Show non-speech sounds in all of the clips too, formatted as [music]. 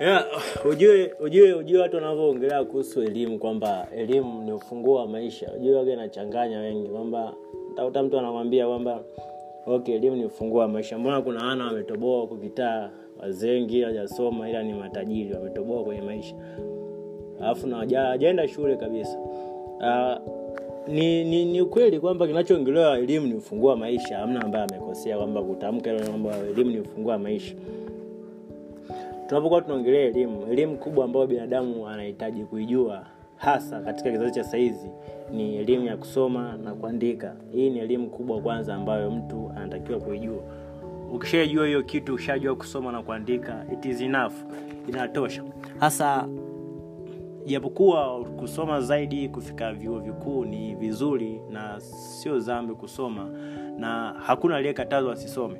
yeah, ujue ujue ujue watu wanavyoongelea kuhusu elimu kwamba elimu ni ufunguo wa maisha. Ujue waga inachanganya wengi kwamba takuta mtu anakwambia kwamba okay elimu ni ufunguo wa maisha. Mbona kuna wana wametoboa huko kitaa wazengi hawajasoma ila ni matajiri wametoboa kwenye maisha. Alafu na hawaja- shule kabisa. Uh, ni, ni, ni ukweli kwamba kinachoongelewa elimu ni ufunguo wa maisha. Hamna ambaye amekosea kwamba kutamka hilo kwamba elimu ni ufunguo wa maisha tunapokuwa tunaongelea elimu elimu kubwa ambayo binadamu anahitaji kuijua hasa katika kizazi cha saizi ni elimu ya kusoma na kuandika. Hii ni elimu kubwa kwanza ambayo mtu anatakiwa kuijua. Ukishajua hiyo kitu ushajua kusoma na kuandika it is enough. Inatosha. Hasa japokuwa kusoma zaidi kufika vyuo vikuu ni vizuri na sio zambi kusoma na hakuna aliyekatazwa asisome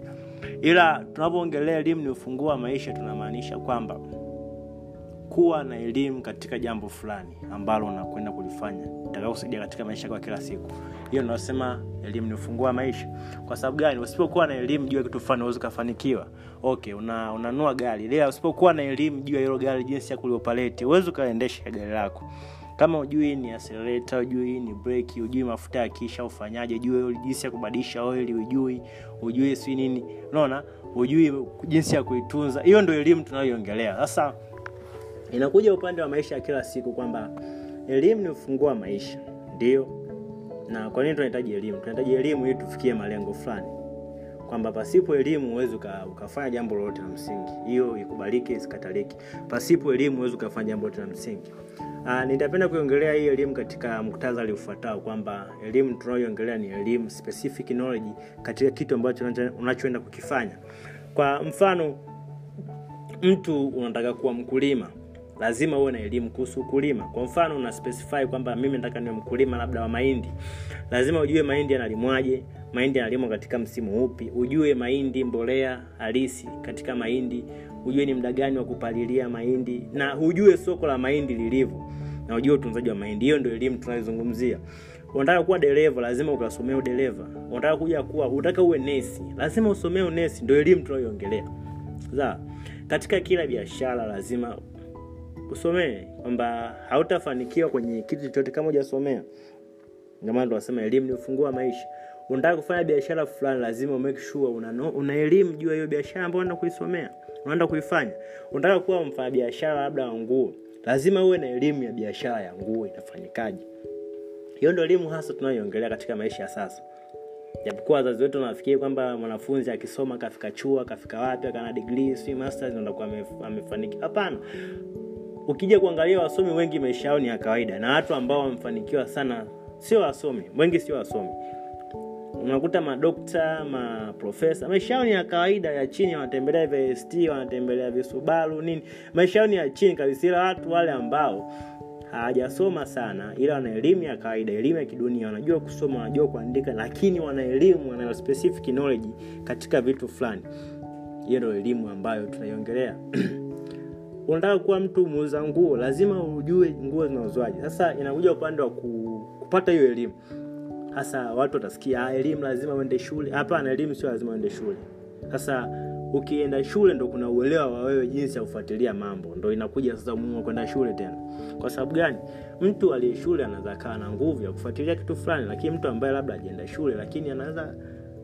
ila tunapoongelea elimu ni ufunguo wa maisha tunamaanisha kwamba kuwa na elimu katika jambo fulani ambalo unakwenda kulifanya itakakusaidia katika maisha kwa kila siku. Hiyo tunasema elimu ni ufunguo wa maisha. Kwa sababu gani? Usipokuwa na elimu juu ya kitu fulani uwezi ukafanikiwa. Okay una, unanua gari. Ila usipokuwa na elimu juu ya hilo gari jinsi ya kuliopaleti uwezi ukaendesha gari lako kama ujui ni acelerator ujui ni breki ujui mafuta ya kisha ufanyaje ujui jinsi ya kubadilisha oili ujui ujui si nini. Unaona? Ujui jinsi ya kuitunza. Hiyo ndio elimu tunayoiongelea. Sasa inakuja upande wa maisha ya kila siku kwamba elimu ni ufunguo wa maisha. Ndio? Na kwa nini tunahitaji elimu? Tunahitaji elimu ili tufikie malengo fulani kwamba pasipo elimu huwezi ukafanya jambo lolote la msingi. Hiyo ikubalike isikataliki pasipo elimu huwezi ukafanya jambo lolote la msingi. Uh, nitapenda kuiongelea hii elimu katika muktadhari ufuatao kwamba elimu tunayoiongelea ni elimu specific knowledge katika kitu ambacho unachoenda kukifanya. Kwa mfano mtu unataka kuwa mkulima lazima uwe na elimu kuhusu ukulima. Kwa mfano una specify kwamba mimi nataka niwe mkulima labda wa mahindi. Lazima ujue mahindi yanalimwaje mahindi yanalimwa katika msimu upi ujue mahindi mbolea halisi katika mahindi ujue ni muda gani wa kupalilia mahindi na ujue soko la mahindi lilivyo na ujue utunzaji wa mahindi. Hiyo ndio elimu tunayozungumzia. Unataka kuwa dereva lazima ukasomea udereva. Unataka kuja kuwa unataka uwe nesi lazima usomee unesi. Ndio elimu tunayoiongelea katika kila biashara lazima usomee kwamba hautafanikiwa kwenye kitu chochote. Kama hujasomea ndio tunasema elimu ni ufunguo wa maisha. Unataka kufanya biashara fulani lazima make sure una, una elimu juu ya hiyo biashara ambayo unaenda kuisomea unaenda kuifanya. Unataka kuwa mfanya biashara labda wa nguo lazima uwe na elimu ya biashara ya nguo inafanyikaje. Hiyo ndio elimu hasa tunayoiongelea katika maisha ya sasa. Japokuwa wazazi wetu wanafikiri kwamba mwanafunzi akisoma kafika chua kafika wapi akana digrii si masters ndo amefanikiwa. Hapana ukija kuangalia wasomi wengi maisha yao ni ya kawaida na watu ambao wamefanikiwa sana sio wasomi wengi sio wasomi. Unakuta madokta maprofesa maisha yao ni ya kawaida ya chini wanatembelea vst wanatembelea visubaru nini. Maisha yao ni ya chini kabisa ila watu wale ambao hawajasoma sana ila wana elimu ya kawaida elimu ya kidunia wanajua kusoma wanajua kuandika lakini wana elimu wana specific knowledge katika vitu fulani. Hiyo ndo elimu ambayo tunaiongelea [clears throat] unataka kuwa mtu muuza nguo lazima ujue nguo zinauzwaje. Sasa inakuja upande wa ku, kupata hiyo elimu. Hasa watu watasikia "Ah, elimu lazima uende shule. Hapana elimu sio lazima uende shule. Sasa ukienda shule ndo kuna uelewa wa wewe jinsi ya kufuatilia mambo. Ndo inakuja sasa umuhimu kwenda shule tena. Kwa sababu gani? Mtu aliye shule anaweza kaa na nguvu ya kufuatilia kitu fulani lakini mtu ambaye labda ajaenda shule lakini anaweza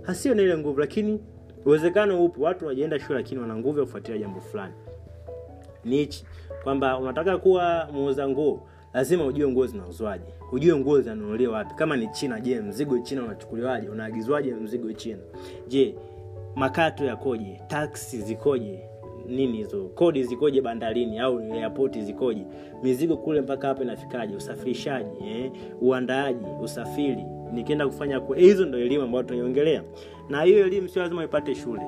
hasio na ile nguvu lakini uwezekano upo. Watu wajaenda shule lakini wana nguvu ya kufuatilia jambo fulani ni hichi kwamba unataka kuwa muuza nguo lazima ujue nguo zinauzwaje. Ujue nguo zinanunuliwa wapi. Kama ni china je mzigo china unachukuliwaje? Unaagizwaje mzigo china? Je makato yakoje? Taksi zikoje? Nini hizo? Kodi zikoje bandarini? Au airport zikoje? Mizigo kule mpaka hapa inafikaje? Usafirishaji eh? uandaaji usafiri. Nikienda kufanya hizo ndo elimu ambayo tunaiongelea. Na hiyo elimu sio lazima ipate shule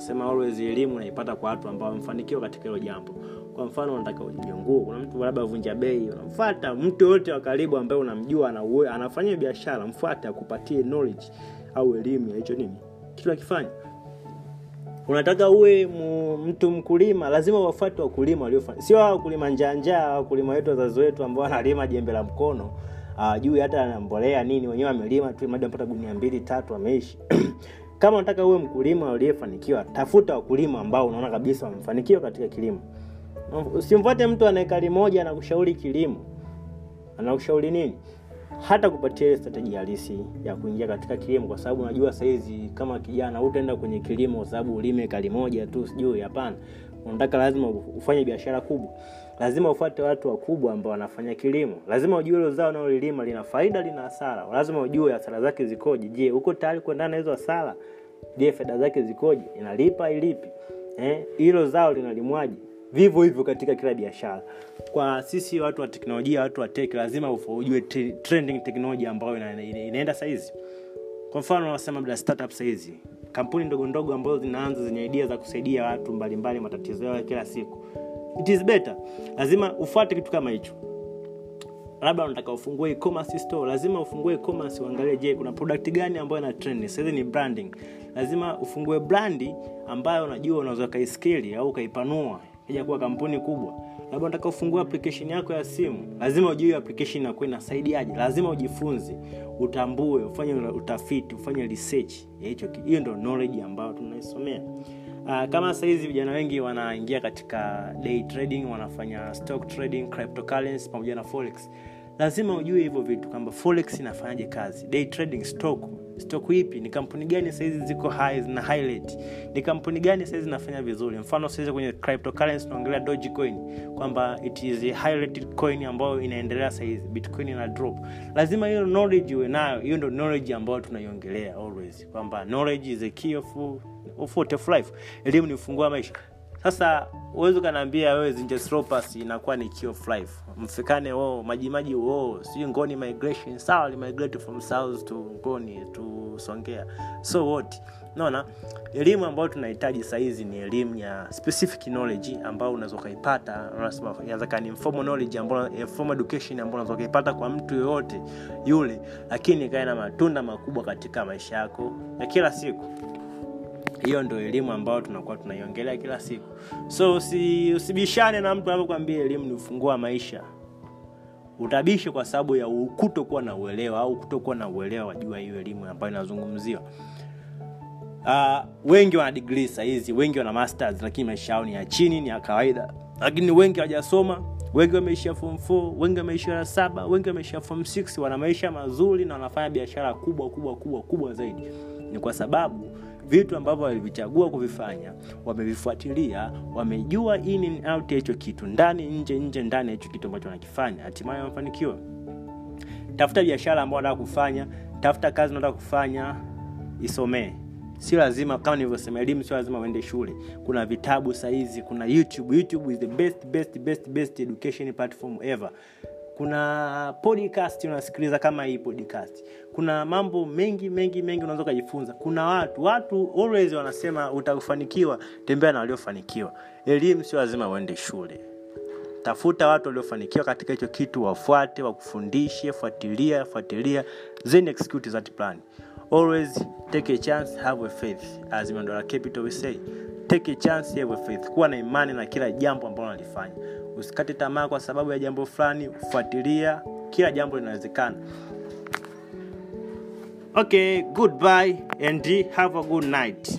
nasema always elimu unaipata kwa watu ambao wamefanikiwa katika hilo jambo. Kwa mfano unataka ujige nguo. Kuna mtu labda vunja bei unamfata mtu yoyote wa karibu ambaye unamjua anauwe anafanya biashara mfuate akupatie knowledge au elimu ya hicho nini. Kitu akifanya. Unataka uwe mtu mkulima lazima wafuate wakulima waliofanya sio wakulima njanjaa wakulima wetu wazazi wetu ambao wanalima jembe la mkono. Hawajui hata anambolea nini wenyewe wamelima tu mada mpata gunia mbili tatu wameishi [clears throat] kama unataka uwe mkulima uliyefanikiwa tafuta wakulima ambao unaona kabisa wamefanikiwa katika kilimo. Usimfuate mtu ana ekari moja anakushauri kilimo. Anakushauri nini? Hata kupatia ile strateji halisi ya kuingia katika kilimo kwa sababu unajua sahizi kama kijana utaenda kwenye kilimo kwa sababu ulime ekari moja tu sijui hapana unataka lazima ufanye biashara kubwa. Lazima ufuate watu wakubwa ambao wanafanya kilimo. Lazima ujue hilo zao unaolilima lina faida lina hasara. Lazima ujue hasara zake zikoje. Je uko tayari kuendana na hizo hasara? Je faida zake zikoje? Inalipa ilipi? Eh hilo zao linalimwaje? Vivyo hivyo katika kila biashara. Kwa sisi watu wa teknolojia watu wa tech lazima ujue trending technology ambayo ina, ina, ina saizi. Kwa mfano wanasema labda startup sahizi kampuni ndogo ndogo ambazo zinaanza zenye idea za kusaidia watu mbalimbali matatizo yao ya kila siku. It is better. Lazima ufuate kitu kama hicho. Labda unataka ufungue e-commerce store lazima ufungue e-commerce uangalie je kuna product gani ambayo ina trend? Sasa ni branding. Lazima ufungue brandi ambayo unajua unaweza ukaiskili au ukaipanua ija kuwa kampuni kubwa. Labda unataka ufungue application yako ya simu lazima ujue application inakuwa inasaidiaje. Lazima ujifunze utambue ufanye utafiti ufanye research hiyo ndo knowledge ambayo tunaisomea. Uh, kama sahizi vijana wengi wanaingia katika day trading wanafanya stock trading cryptocurrency pamoja na forex. Lazima ujue hivyo vitu kwamba forex inafanyaje kazi. Day trading stock stock ipi? Ni kampuni gani sahizi ziko high na highlight ni kampuni gani sahizi zinafanya vizuri? Mfano sahizi kwenye cryptocurrency tunaongelea kwamba it is a highlighted coin ambayo inaendelea sahizi bitcoin ina drop. Lazima hiyo knowledge uwe nayo. Hiyo ndo knowledge ambayo tunaiongelea always kwamba knowledge is a key of, of, of life. Elimu ni ufungua maisha sasa uwezi ukanaambia wewe zinjesropas inakuwa ni key of life. Mfikane wo majimaji wo sijui ngoni migration. Sawa migrate from south to ngoni to so what? Naona elimu ambayo tunahitaji sahizi ni elimu ya specific knowledge ambayo unaweza ukaipata. Inawezekana informal knowledge ambayo education ambayo unaweza ukaipata kwa mtu yoyote yule lakini ikae na matunda makubwa katika maisha yako ya kila siku hiyo ndio elimu ambayo tunakuwa tunaiongelea kila siku. So usi, usibishane na mtu anapokwambia elimu ni ufungua maisha. Utabishe kwa sababu ya kutokuwa na uelewa au kutokuwa na uelewa wajua hiyo elimu ambayo inazungumziwa. Uh, wengi wana digrii sahizi wengi wana masters lakini maisha yao ni ya chini ni ya kawaida. Lakini wengi hawajasoma wengi wameishia fom 4 wengi wameishia saba wengi wameishia fom s wana maisha mazuri na wanafanya biashara kubwa kubwa kubwa kubwa zaidi. Ni kwa sababu vitu ambavyo walivichagua kuvifanya wamevifuatilia wamejua in and out hicho kitu ndani nje nje ndani ya hicho kitu ambacho wanakifanya. Hatimaye wamefanikiwa. Tafuta biashara ambayo unataka kufanya tafuta kazi unataka kufanya isomee. Sio lazima kama nilivyosema elimu sio lazima uende shule. Kuna vitabu sahizi kuna youtube. Youtube is the best best best best education platform ever kuna podcast unasikiliza kama hii podcast. Kuna mambo mengi mengi mengi unaweza ukajifunza. Kuna watu watu always wanasema utakufanikiwa tembea na waliofanikiwa. Elimu sio lazima uende shule. Tafuta watu waliofanikiwa katika hicho kitu wafuate wakufundishe fuatilia fuatilia then execute that plan. Always take a chance have a faith. As capital we say take a chance have faith. Kuwa na imani na kila jambo ambalo unalifanya. Usikate tamaa kwa sababu ya jambo fulani fuatilia kila jambo linawezekana. Okay goodbye and have a good night